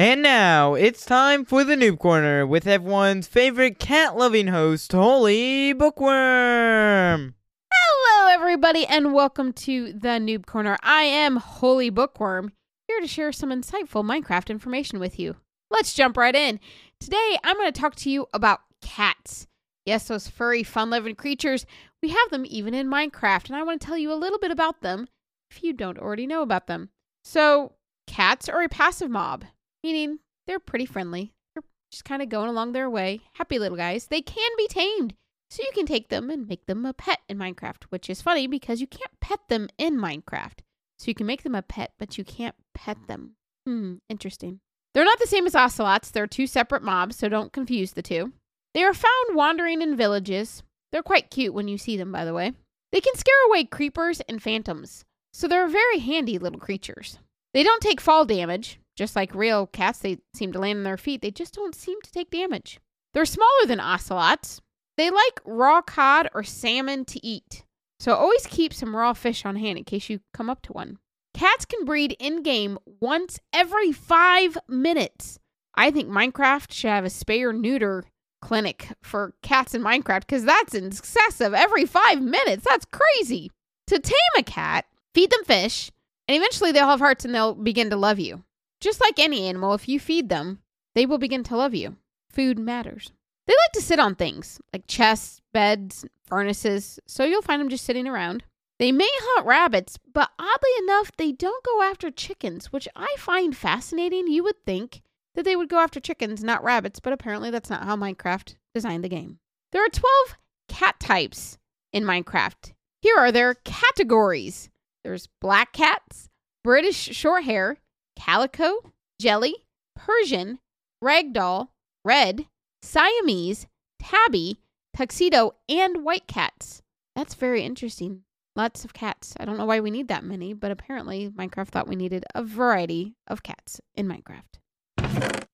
And now it's time for the Noob Corner with everyone's favorite cat loving host, Holy Bookworm. Hello, everybody, and welcome to the Noob Corner. I am Holy Bookworm, here to share some insightful Minecraft information with you. Let's jump right in. Today, I'm going to talk to you about cats. Yes, those furry, fun loving creatures. We have them even in Minecraft, and I want to tell you a little bit about them if you don't already know about them. So, cats are a passive mob meaning they're pretty friendly. They're just kind of going along their way. Happy little guys. They can be tamed. So you can take them and make them a pet in Minecraft, which is funny because you can't pet them in Minecraft. So you can make them a pet, but you can't pet them. Hmm, interesting. They're not the same as ocelots. They're two separate mobs, so don't confuse the two. They are found wandering in villages. They're quite cute when you see them, by the way. They can scare away creepers and phantoms, so they're very handy little creatures. They don't take fall damage, just like real cats, they seem to land on their feet. They just don't seem to take damage. They're smaller than ocelots. They like raw cod or salmon to eat. So always keep some raw fish on hand in case you come up to one. Cats can breed in game once every five minutes. I think Minecraft should have a spay or neuter clinic for cats in Minecraft because that's excessive. Every five minutes. That's crazy. To tame a cat, feed them fish, and eventually they'll have hearts and they'll begin to love you. Just like any animal, if you feed them, they will begin to love you. Food matters. They like to sit on things like chests, beds, furnaces, so you'll find them just sitting around. They may hunt rabbits, but oddly enough, they don't go after chickens, which I find fascinating. You would think that they would go after chickens, not rabbits, but apparently that's not how Minecraft designed the game. There are 12 cat types in Minecraft. Here are their categories there's black cats, British shorthair, calico, jellie, Persian, ragdoll, red, Siamese, tabby, tuxedo, and white cats. That's very interesting. Lots of cats. I don't know why we need that many, but apparently Minecraft thought we needed a variety of cats in Minecraft.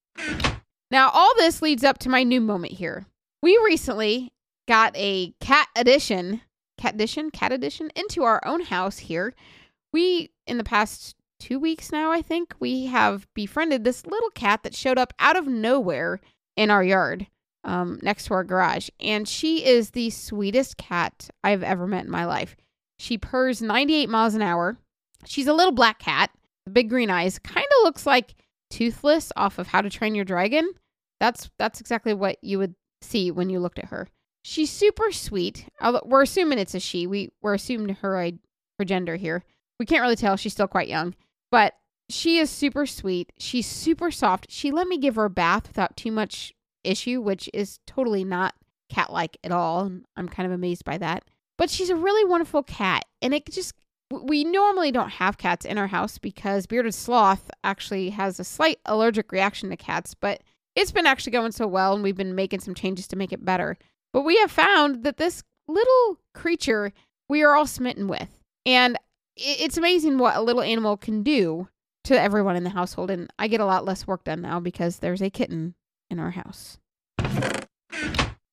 Now, all this leads up to my Noob moment here. We recently got a cat edition, cat edition, cat edition into our own house here. We, in the past two weeks now, I think, we have befriended this little cat that showed up out of nowhere in our yard um, next to our garage. And she is the sweetest cat I've ever met in my life. She purrs 98 miles an hour. She's a little black cat, big green eyes, kind of looks like Toothless off of How to Train Your Dragon. That's that's exactly what you would see when you looked at her. She's super sweet. We're assuming it's a she. We we're assuming her her gender here. We can't really tell. She's still quite young. But she is super sweet. She's super soft. She let me give her a bath without too much issue, which is totally not cat like at all. I'm kind of amazed by that. But she's a really wonderful cat. And it just, we normally don't have cats in our house because Bearded Sloth actually has a slight allergic reaction to cats, but it's been actually going so well and we've been making some changes to make it better. But we have found that this little creature we are all smitten with. And it's amazing what a little animal can do to everyone in the household. And I get a lot less work done now because there's a kitten in our house.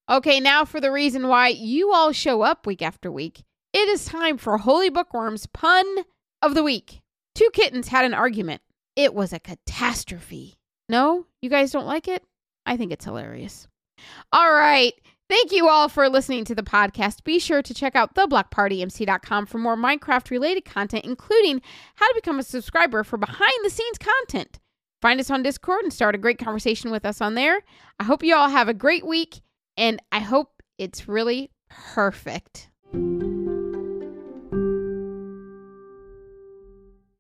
Okay, now for the reason why you all show up week after week. It is time for Holy Bookworm's pun of the week. Two kittens had an argument. It was a catastrophe. No, you guys don't like it? I think it's hilarious. All right. Thank you all for listening to the podcast. Be sure to check out theblockpartymc.com for more Minecraft related content, including how to become a subscriber for behind the scenes content. Find us on Discord and start a great conversation with us on there. I hope you all have a great week, and I hope it's really perfect.